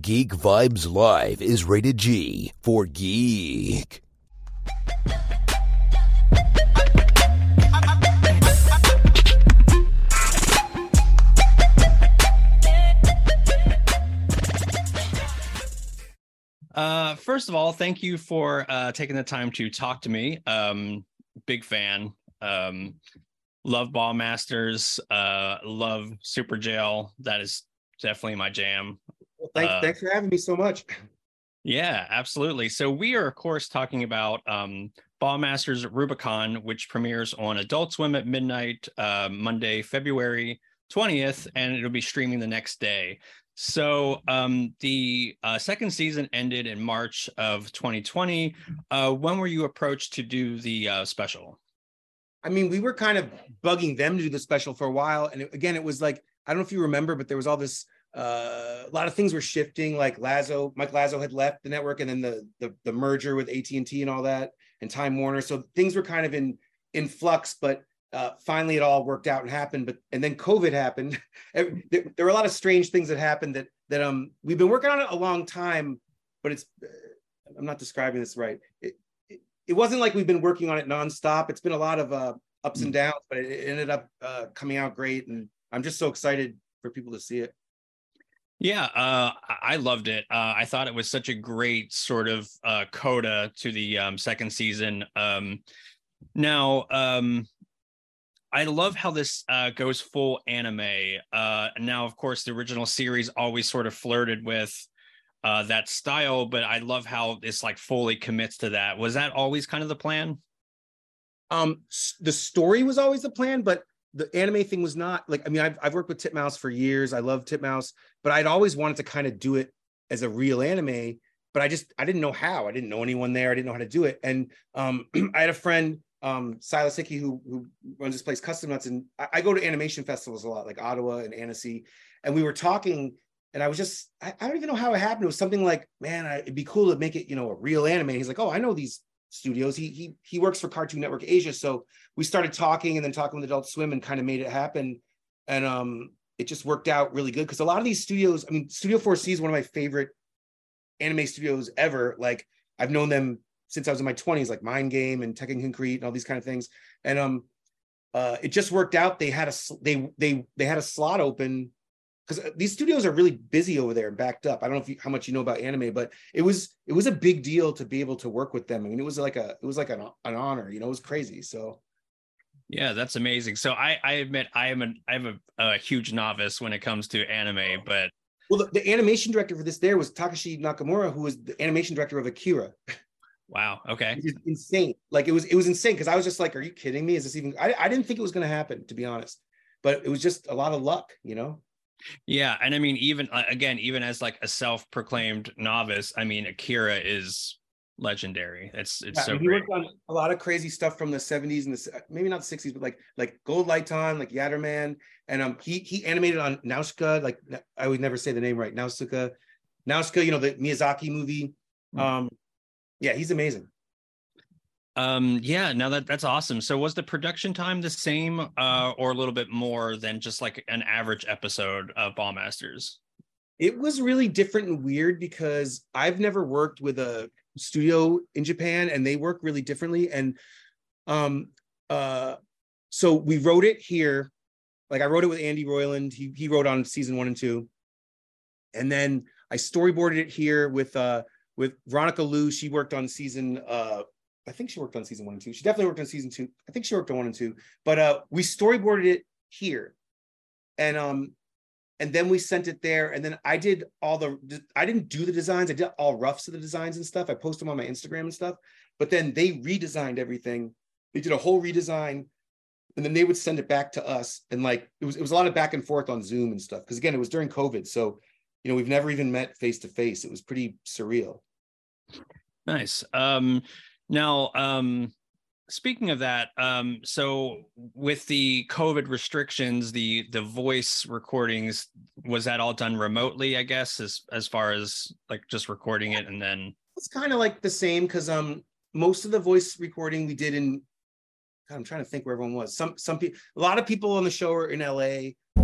Geek Vibes Live is rated G for geek. Uh, first of all, thank you for uh, taking the time to talk to me. Um, big fan. Um, love Ballmastrz. Uh, love Superjail. That is definitely my jam. Thanks, Uh, thanks for having me so much. Yeah, absolutely. So we are, of course, talking about um, Ballmastrz Rubicon, which premieres on Adult Swim at midnight uh, Monday, February 20th, and it'll be streaming the next day. So um, the uh, second season ended in March of 2020. Uh, when were you approached to do the uh, special? I mean, we were kind of bugging them to do the special for a while, and it- again, it was like I don't know if you remember, but there was all this. Uh, a lot of things were shifting. Like Lazzo, Mike Lazzo had left the network, and then the the, the merger with AT and T and all that, and Time Warner. So things were kind of in in flux, but uh, finally it all worked out and happened. But and then COVID happened. There, there were a lot of strange things that happened that that um we've been working on it a long time, but it's uh, I'm not describing this right. It, it, it wasn't like we've been working on it nonstop. It's been a lot of uh, ups and downs, but it, it ended up uh, coming out great, and I'm just so excited for people to see it. Yeah, uh, I loved it. Uh, I thought it was such a great sort of uh, coda to the um, second season. Um, now, um, I love how this uh, goes full anime. Uh, now, of course, the original series always sort of flirted with uh, that style, but I love how it's like fully commits to that. Was that always kind of the plan? Um, the story was always the plan, but the anime thing was not. Like, I mean, I've I've worked with Titmouse for years. I love Titmouse, but I'd always wanted to kind of do it as a real anime. But I just I didn't know how. I didn't know anyone there. I didn't know how to do it. And um, I had a friend, um, Silas Hickey, who who runs this place, Custom Nuts, and I, I go to animation festivals a lot, like Ottawa and Annecy. And we were talking, and I was just I, I don't even know how it happened. It was something like, man, I, it'd be cool to make it, you know, a real anime. He's like, oh, I know these studios. He he he works for Cartoon Network Asia, so we started talking and then talking with Adult Swim and kind of made it happen. And um, it just worked out really good because a lot of these studios, I mean, Studio 4C is one of my favorite anime studios ever. Like I've known them since I was in my 20s, like Mind Game and Tekkonkinkreet and all these kind of things. And um, uh, it just worked out. They had a they they they had a slot open because these studios are really busy over there and backed up. I don't know if you, how much you know about anime, but it was it was a big deal to be able to work with them. I mean, it was like a it was like an, an honor. You know, it was crazy. So Yeah, that's amazing. So I, I admit I am a I a, a huge novice when it comes to anime, but Well, the, the animation director for this there was Takashi Nakamura, who was the animation director of Akira. wow, okay. Insane. Like it was, it was insane because I was just like, "Are you kidding me? Is this even?" I, I didn't think it was going to happen, to be honest. But it was just a lot of luck, you know. Yeah, and I mean, even uh, again, even as like a self-proclaimed novice, I mean, Akira is legendary. It's it's Yeah, so he worked on a lot of crazy stuff from the 70s and the maybe not the 60s, but like like Gold Lightan, like Yatterman, and um he he animated on Nausicaa, like I would never say the name right, Nausicaa, Nausicaa, you know the Miyazaki movie. Hmm. Um, yeah, he's amazing. Um, yeah, no, that that's awesome. So was the production time the same, uh, or a little bit more than just like an average episode of Ballmastrz? It was really different and weird because I've never worked with a studio in Japan and they work really differently. And um uh so we wrote it here. Like I wrote it with Andy Royland. He he wrote on season one and two. And then I storyboarded it here with uh with Veronica Liu. She worked on season uh I think she worked on season one and two. She definitely worked on season two. I think she worked on one and two, but uh we storyboarded it here. And um and then we sent it there and then i did all the i didn't do the designs i did all roughs of the designs and stuff i posted them on my instagram and stuff but then they redesigned everything they did a whole redesign and then they would send it back to us and like it was it was a lot of back and forth on zoom and stuff because again it was during covid so you know we've never even met face to face it was pretty surreal Nice. Um, now, um, speaking of that, um, so with the COVID restrictions, the the voice recordings was that all done remotely? I guess as as far as like just recording it and then it's kind of like the same because um most of the voice recording we did in God, I'm trying to think where everyone was. Some some people a lot of people on the show are in LA.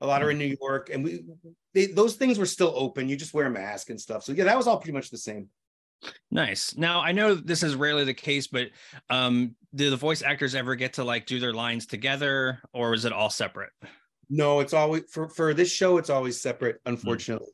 A lot are in New York, and we they, those things were still open. You just wear a mask and stuff. So yeah, that was all pretty much the same. Nice. Now I know this is rarely the case, but um, do the voice actors ever get to like do their lines together, or is it all separate? No, it's always for for this show. It's always separate, unfortunately.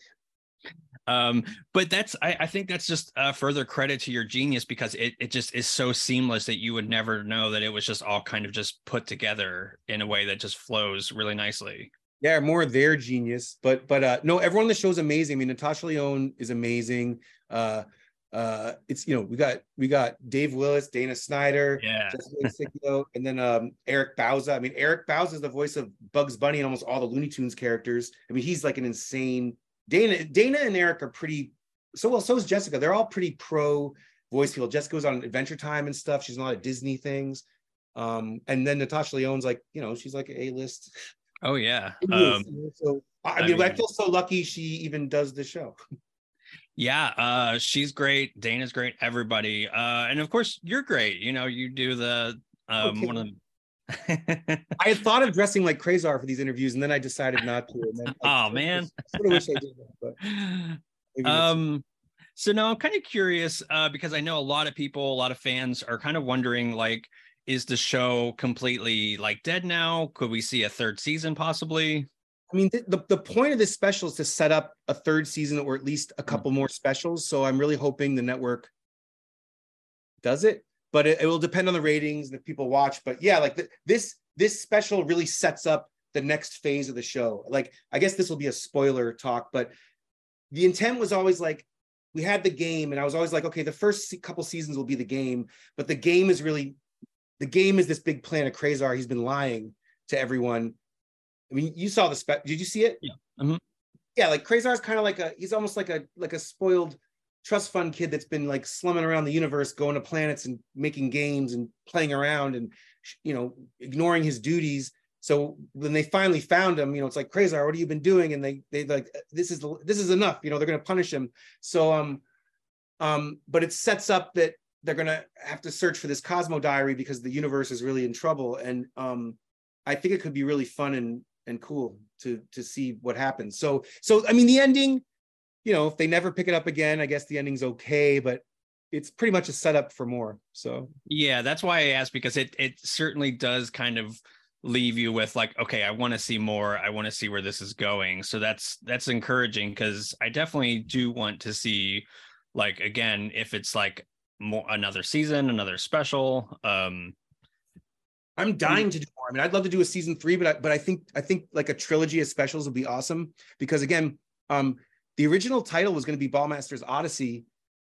Um, but that's I, I think that's just uh, further credit to your genius because it it just is so seamless that you would never know that it was just all kind of just put together in a way that just flows really nicely. Yeah, more their genius, but but uh no, everyone on the show is amazing. I mean, Natasha Lyonne is amazing. Uh uh it's you know we got we got Dave Willis, Dana Snyder, Yeah. Jessica and then um Eric Bauza. I mean, Eric Bauza is the voice of Bugs Bunny and almost all the Looney Tunes characters. I mean, he's like an insane Dana. Dana and Eric are pretty so well. So is Jessica. They're all pretty pro voice people. Jessica was on Adventure Time and stuff. She's in a lot of Disney things. Um, and then Natasha Lyonne's like, you know, she's like a list. Oh yeah. Um, is, you know, so I I mean, I feel so lucky she even does the show. yeah. Uh, she's great. Dana's great. Everybody. Uh, and of course you're great. You know, you do the um Okay. one of the I had thought of dressing like Crazar for these interviews, and then I decided not to. And then, Oh, man. I sort of wish I did that, but um so now i'm kind of curious uh because i know a lot of people a lot of fans are kind of wondering like is the show completely like dead now could we see a third season possibly I mean, th- the, the point of this special is to set up a third season or at least a couple mm. more specials. So I'm really hoping the network does it, but it, it will depend on the ratings that people watch. But yeah, like th- this this special really sets up the next phase of the show. Like I guess this will be a spoiler talk, but the intent was always like we had the game, and I was always like, okay, the first couple seasons will be the game, but the game is really the game is this big plan of Crazar. He's been lying to everyone. I mean, you saw the spec. Did you see it? Yeah. Mhm. Yeah, like Crazar is kind of like a he's almost like a like a spoiled trust fund kid that's been like slumming around the universe, going to planets and making games and playing around and you know ignoring his duties. So when they finally found him, you know, it's like Crazar, what have you been doing? And they they like this is this is enough. You know, they're gonna punish him. So um um, but it sets up that they're gonna have to search for this Cosmo diary because the universe is really in trouble. And um I think it could be really fun and and cool to to see what happens. So so I mean the ending, you know, if they never pick it up again, I guess the ending's okay, but it's pretty much a setup for more. So yeah that's why i asked because it it certainly does kind of leave you with like okay i want to see more i want to see where this is going so that's that's encouraging because i definitely do want to see like again if it's like more another season another special um I'm dying to do more. I mean, I'd love to do a season three, but I, but I think I think like a trilogy of specials would be awesome because again, um, the original title was going to be Ballmastrz Odyssey,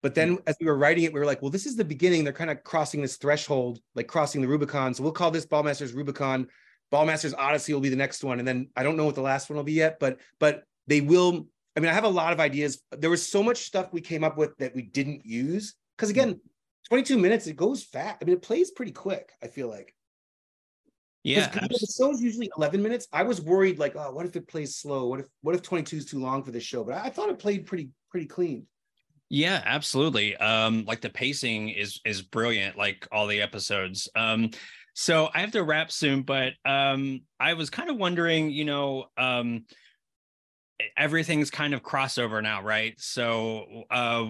but then as we were writing it, we were like, well, this is the beginning. They're kind of crossing this threshold, like crossing the Rubicon. So we'll call this Ballmastrz Rubicon. Ballmastrz Odyssey will be the next one, and then I don't know what the last one will be yet, but but they will. I mean, I have a lot of ideas. There was so much stuff we came up with that we didn't use because again, 22 minutes it goes fast. I mean, it plays pretty quick. I feel like. yeah Because the show's usually 11 minutes. I was worried, like, oh, what if it plays slow? What if what if 22 is too long for this show? But I, I thought it played pretty pretty clean. Yeah, absolutely. Um, like the pacing is is brilliant, like all the episodes. Um, so I have to wrap soon, but um, I was kind of wondering, you know, um, everything's kind of crossover now, right? So uh,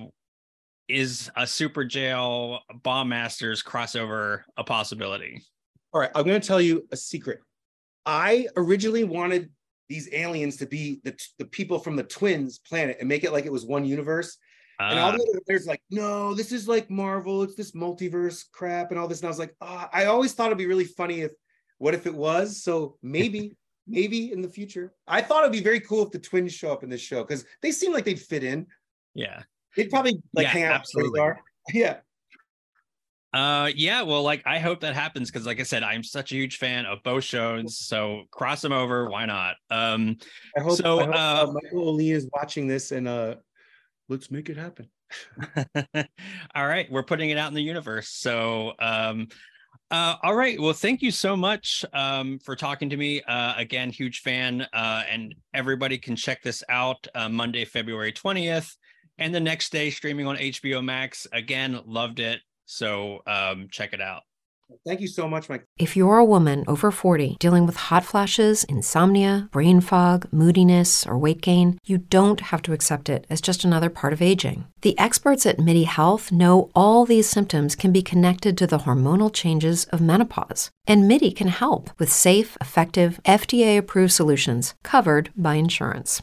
is a super jail bomb masters crossover a possibility? All right, I'm going to tell you a secret. I originally wanted these aliens to be the the people from the twins planet and make it like it was one universe. And all Ah, the other players like, no, this is like Marvel. It's this multiverse crap and all this. And I was like, ah, I always thought it'd be really funny if, what if it was? So maybe, maybe in the future. I thought it'd be very cool if the twins show up in this show because they seem like they'd fit in. yeah. They'd probably like Yeah, hang out. with absolutely. Radar. Yeah. Uh, yeah, well, like I hope that happens because, like I said, I'm such a huge fan of both shows. So cross them over, why not? Um, I hope, so I hope, uh, uh, Michael Ouweleen is watching this and uh, let's make it happen. all right, we're putting it out in the universe. So, um, uh, all right. Well, thank you so much um, for talking to me. Uh, again, huge fan. Uh, and everybody can check this out uh, Monday, February 20th, and the next day streaming on HBO Max. Again, loved it. So um, check it out. Thank you so much, Mike. If you're a woman over 40 dealing with hot flashes, insomnia, brain fog, moodiness, or weight gain, you don't have to accept it as just another part of aging. The experts at MIDI Health know all these symptoms can be connected to the hormonal changes of menopause. And MIDI can help with safe, effective, FDA approved solutions covered by insurance.